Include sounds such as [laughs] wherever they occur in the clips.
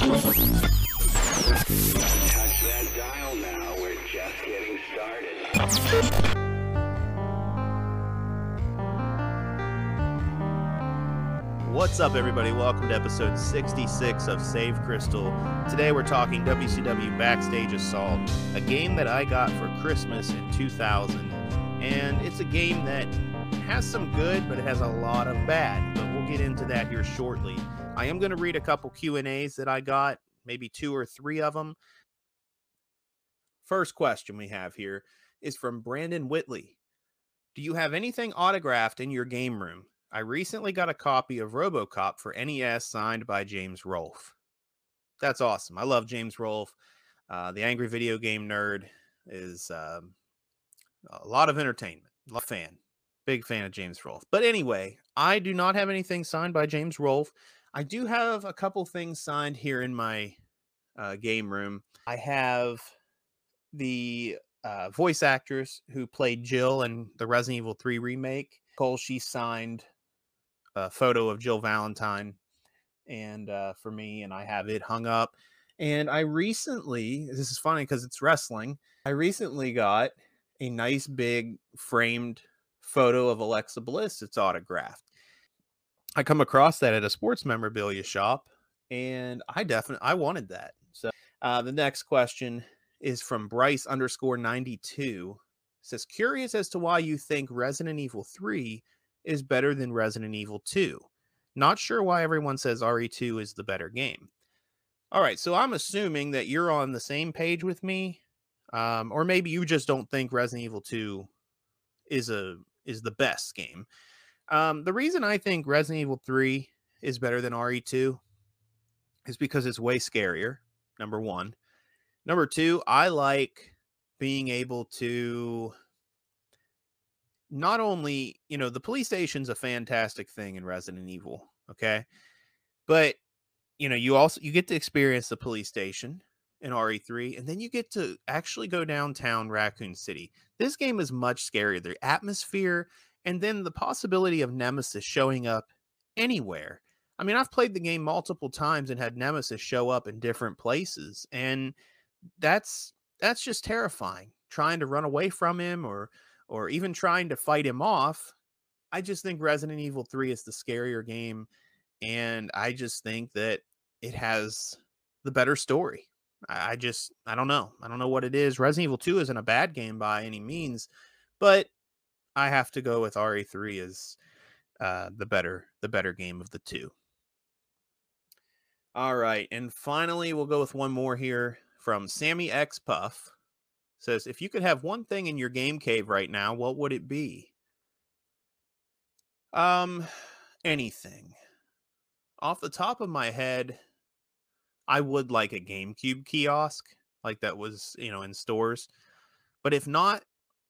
What's up, everybody? Welcome to episode 66 of Save Crystal. Today we're talking WCW Backstage Assault, a game that I got for Christmas in 2000. And it's a game that has some good, but it has a lot of bad. But we'll get into that here shortly. I am going to read a couple Q&As that I got, maybe two or three of them. First question we have here is from Brandon Whitley. Do you have anything autographed in your game room? I recently got a copy of RoboCop for NES signed by James Rolfe. That's awesome. I love James Rolfe. Uh, the Angry Video Game Nerd is um, a lot of entertainment. Love fan. Big fan of James Rolfe. But anyway, I do not have anything signed by James Rolfe. I do have a couple things signed here in my uh, game room. I have the uh, voice actress who played Jill in the Resident Evil 3 remake. Cole, she signed a photo of Jill Valentine and uh, for me, and I have it hung up. And I recently, this is funny because it's wrestling. I recently got a nice big framed photo of Alexa Bliss. It's autographed. I come across that at a sports memorabilia shop, and I definitely I wanted that. So uh, the next question is from Bryce underscore ninety two. Says curious as to why you think Resident Evil three is better than Resident Evil 2. Not sure why everyone says RE2 is the better game. All right, so I'm assuming that you're on the same page with me, um, or maybe you just don't think Resident Evil 2 is a is the best game. Um, the reason I think Resident Evil 3 is better than RE2 is because it's way scarier. Number one. Number two, I like being able to not only, you know, the police station's a fantastic thing in Resident Evil, okay? But you know, you also you get to experience the police station in RE3 and then you get to actually go downtown Raccoon City. This game is much scarier. The atmosphere and then the possibility of Nemesis showing up anywhere. I mean, I've played the game multiple times and had Nemesis show up in different places and that's that's just terrifying. Trying to run away from him or or even trying to fight him off, I just think Resident Evil 3 is the scarier game. And I just think that it has the better story. I, I just, I don't know. I don't know what it is. Resident Evil 2 isn't a bad game by any means, but I have to go with RE3 as uh, the better, the better game of the two. All right. And finally, we'll go with one more here from Sammy X Puff says if you could have one thing in your game cave right now, what would it be? Um [sighs] anything. Off the top of my head, I would like a GameCube kiosk like that was, you know, in stores. But if not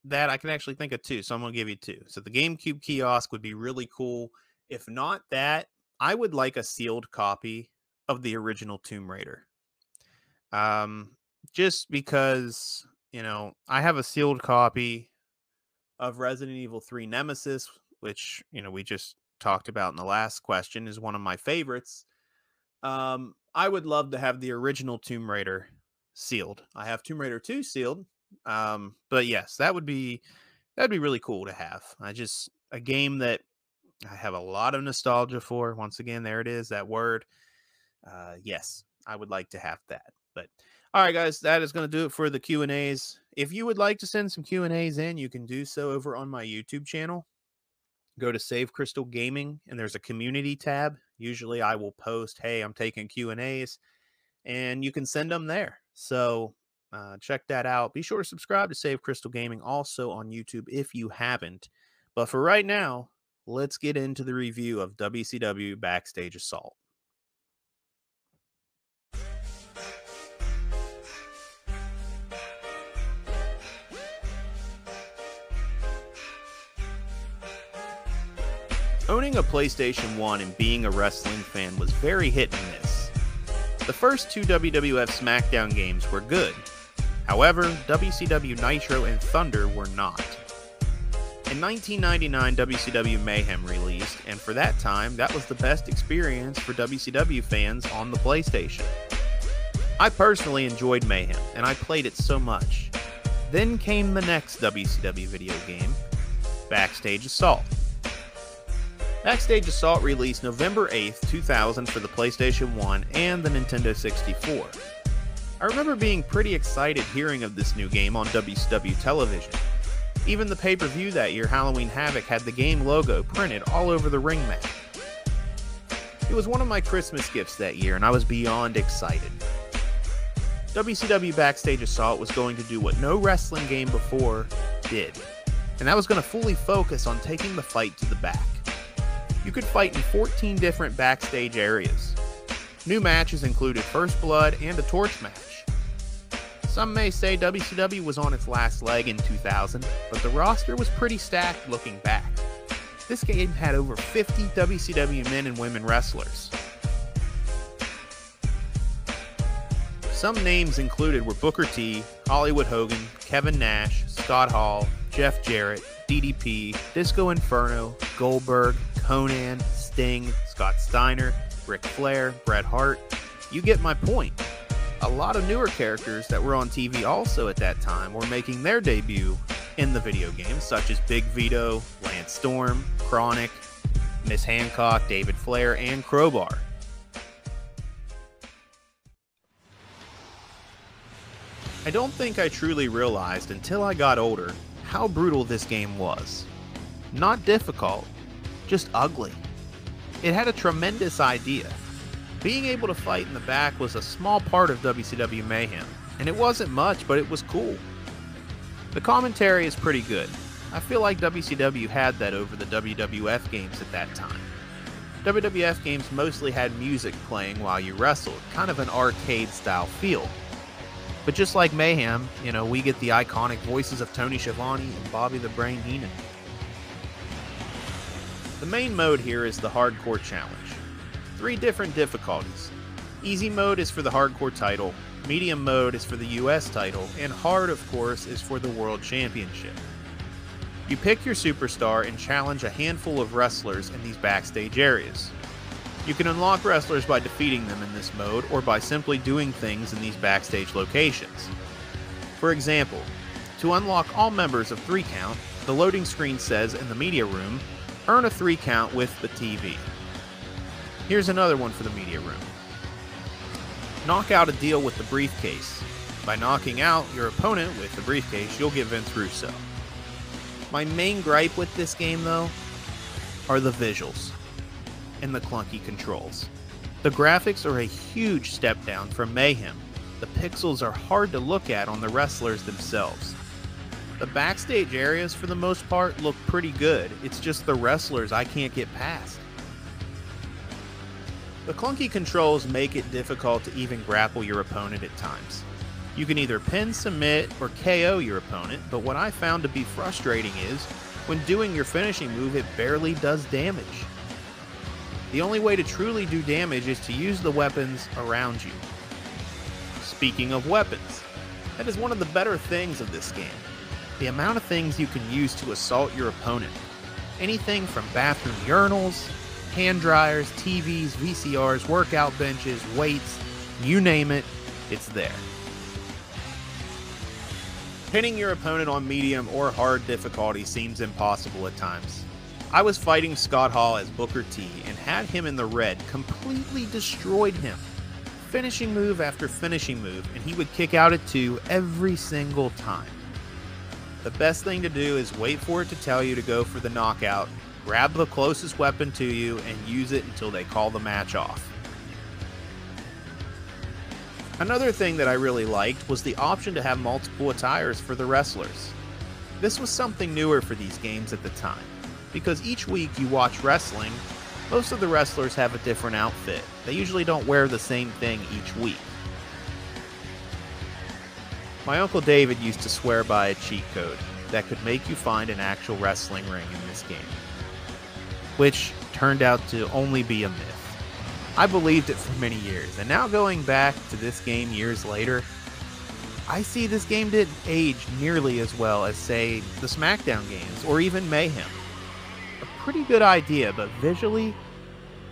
that, I can actually think of two. So I'm going to give you two. So the GameCube kiosk would be really cool. If not that, I would like a sealed copy of the original Tomb Raider. Um just because you know, I have a sealed copy of Resident Evil 3 Nemesis, which, you know, we just talked about in the last question, is one of my favorites. Um, I would love to have the original Tomb Raider sealed. I have Tomb Raider 2 sealed. Um, but yes, that would be that'd be really cool to have. I just a game that I have a lot of nostalgia for. Once again, there it is, that word. Uh, yes, I would like to have that. But all right, guys, that is going to do it for the Q and A's. If you would like to send some Q and A's in, you can do so over on my YouTube channel. Go to Save Crystal Gaming, and there's a community tab. Usually, I will post, "Hey, I'm taking Q and A's," and you can send them there. So uh, check that out. Be sure to subscribe to Save Crystal Gaming also on YouTube if you haven't. But for right now, let's get into the review of WCW Backstage Assault. Owning a PlayStation 1 and being a wrestling fan was very hit and miss. The first two WWF SmackDown games were good. However, WCW Nitro and Thunder were not. In 1999, WCW Mayhem released, and for that time, that was the best experience for WCW fans on the PlayStation. I personally enjoyed Mayhem, and I played it so much. Then came the next WCW video game, Backstage Assault. Backstage Assault released November 8th, 2000 for the PlayStation 1 and the Nintendo 64. I remember being pretty excited hearing of this new game on WCW television. Even the pay per view that year, Halloween Havoc, had the game logo printed all over the ring mat. It was one of my Christmas gifts that year, and I was beyond excited. WCW Backstage Assault was going to do what no wrestling game before did, and that was going to fully focus on taking the fight to the back. You could fight in 14 different backstage areas. New matches included First Blood and a torch match. Some may say WCW was on its last leg in 2000, but the roster was pretty stacked looking back. This game had over 50 WCW men and women wrestlers. Some names included were Booker T, Hollywood Hogan, Kevin Nash, Scott Hall, Jeff Jarrett, DDP, Disco Inferno, Goldberg, Konnan, Sting, Scott Steiner, Ric Flair, Bret Hart. You get my point. A lot of newer characters that were on TV also at that time were making their debut in the video games, such as Big Vito, Lance Storm, KroniK, Miss Hancock, David Flair, and Crowbar. I don't think I truly realized until I got older how brutal this game was. Not difficult, just ugly. It had a tremendous idea. Being able to fight in the back was a small part of WCW Mayhem, and it wasn't much, but it was cool. The commentary is pretty good. I feel like WCW had that over the WWF games at that time. WWF games mostly had music playing while you wrestled, kind of an arcade style feel. But just like Mayhem, you know, we get the iconic voices of Tony Schiavone and Bobby the Brain Heenan. The main mode here is the Hardcore Challenge. Three different difficulties. Easy mode is for the Hardcore title, medium mode is for the US title, and hard, of course, is for the World Championship. You pick your superstar and challenge a handful of wrestlers in these backstage areas. You can unlock wrestlers by defeating them in this mode or by simply doing things in these backstage locations. For example, to unlock all members of 3 Count, the loading screen says in the media room, earn a 3 count with the TV. Here's another one for the media room. Knock out a deal with the briefcase. By knocking out your opponent with the briefcase, you'll get Vince Russo. My main gripe with this game, though, are the visuals and the clunky controls. The graphics are a huge step down from Mayhem. The pixels are hard to look at on the wrestlers themselves. The backstage areas, for the most part, look pretty good. It's just the wrestlers I can't get past. The clunky controls make it difficult to even grapple your opponent at times. You can either pin, submit, or KO your opponent, but what I found to be frustrating is when doing your finishing move, it barely does damage. The only way to truly do damage is to use the weapons around you. Speaking of weapons, that is one of the better things of this game. The amount of things you can use to assault your opponent. Anything from bathroom urinals, hand dryers, TVs, VCRs, workout benches, weights, you name it, it's there. Pinning your opponent on medium or hard difficulty seems impossible at times. I was fighting Scott Hall as Booker T and had him in the red, completely destroyed him. Finishing move after finishing move, and he would kick out at two every single time. The best thing to do is wait for it to tell you to go for the knockout, grab the closest weapon to you, and use it until they call the match off. Another thing that I really liked was the option to have multiple attires for the wrestlers. This was something newer for these games at the time because each week you watch wrestling, most of the wrestlers have a different outfit. They usually don't wear the same thing each week. My Uncle David used to swear by a cheat code that could make you find an actual wrestling ring in this game, which turned out to only be a myth. I believed it for many years, and now going back to this game years later, I see this game didn't age nearly as well as, say, the SmackDown games or even Mayhem A pretty good idea, but visually,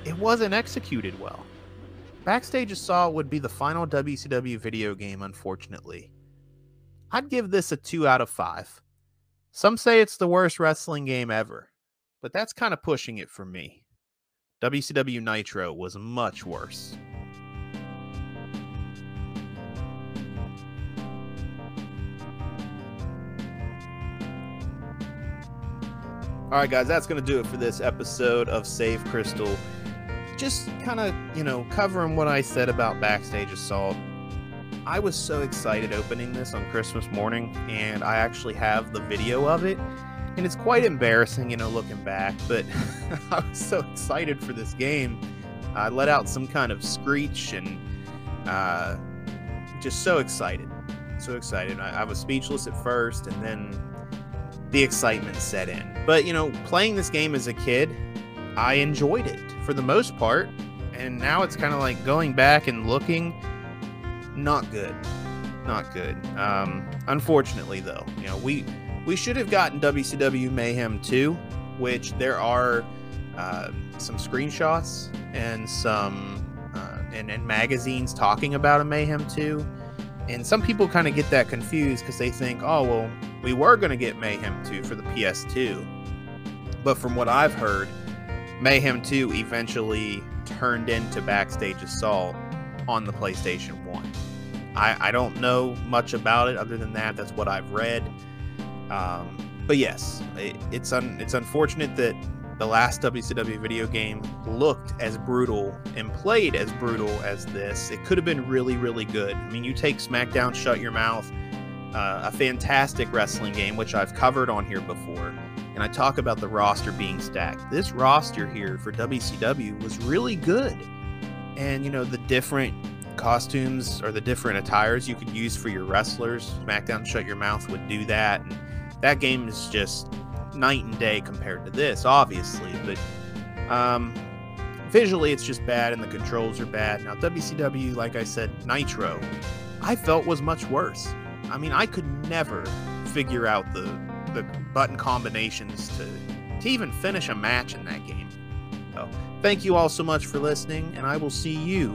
it wasn't executed well. Backstage Assault would be the final WCW video game, unfortunately. I'd give this a 2 out of 5. Some say it's the worst wrestling game ever, but that's kind of pushing it for me. WCW Nitro was much worse. All right, guys, that's going to do it for this episode of Save Crystal. Just kind of, you know, covering what I said about Backstage Assault. I was so excited opening this on Christmas morning, and I actually have the video of it. And it's quite embarrassing, you know, looking back, but [laughs] I was so excited for this game. I let out some kind of screech and uh, just so excited. So excited. I, I was speechless at first, and then the excitement set in. But, you know, playing this game as a kid, I enjoyed it for the most part. And now it's kind of like going back and looking, not good. Not good. Um, unfortunately, though, you know, we we should have gotten WCW Mayhem 2, which there are uh, some screenshots and some uh, and, and magazines talking about a Mayhem 2. And some people kind of get that confused because they think, oh, well, we were going to get Mayhem 2 for the PS2. But from what I've heard, Mayhem 2 eventually turned into Backstage Assault on the PlayStation 1. I, I don't know much about it other than that. That's what I've read. Um, but yes, it, it's un, it's unfortunate that the last WCW video game looked as brutal and played as brutal as this. It could have been really, really good. I mean, you take SmackDown, Shut Your Mouth, uh, a fantastic wrestling game, which I've covered on here before, and I talk about the roster being stacked. This roster here for WCW was really good. And, you know, the different costumes or the different attires you could use for your wrestlers, SmackDown Shut Your Mouth would do that. And that game is just night and day compared to this, obviously. But um, visually, it's just bad, and the controls are bad. Now, WCW, like I said, Nitro, I felt was much worse. I mean, I could never figure out the the button combinations to to even finish a match in that game. So, thank you all so much for listening, and I will see you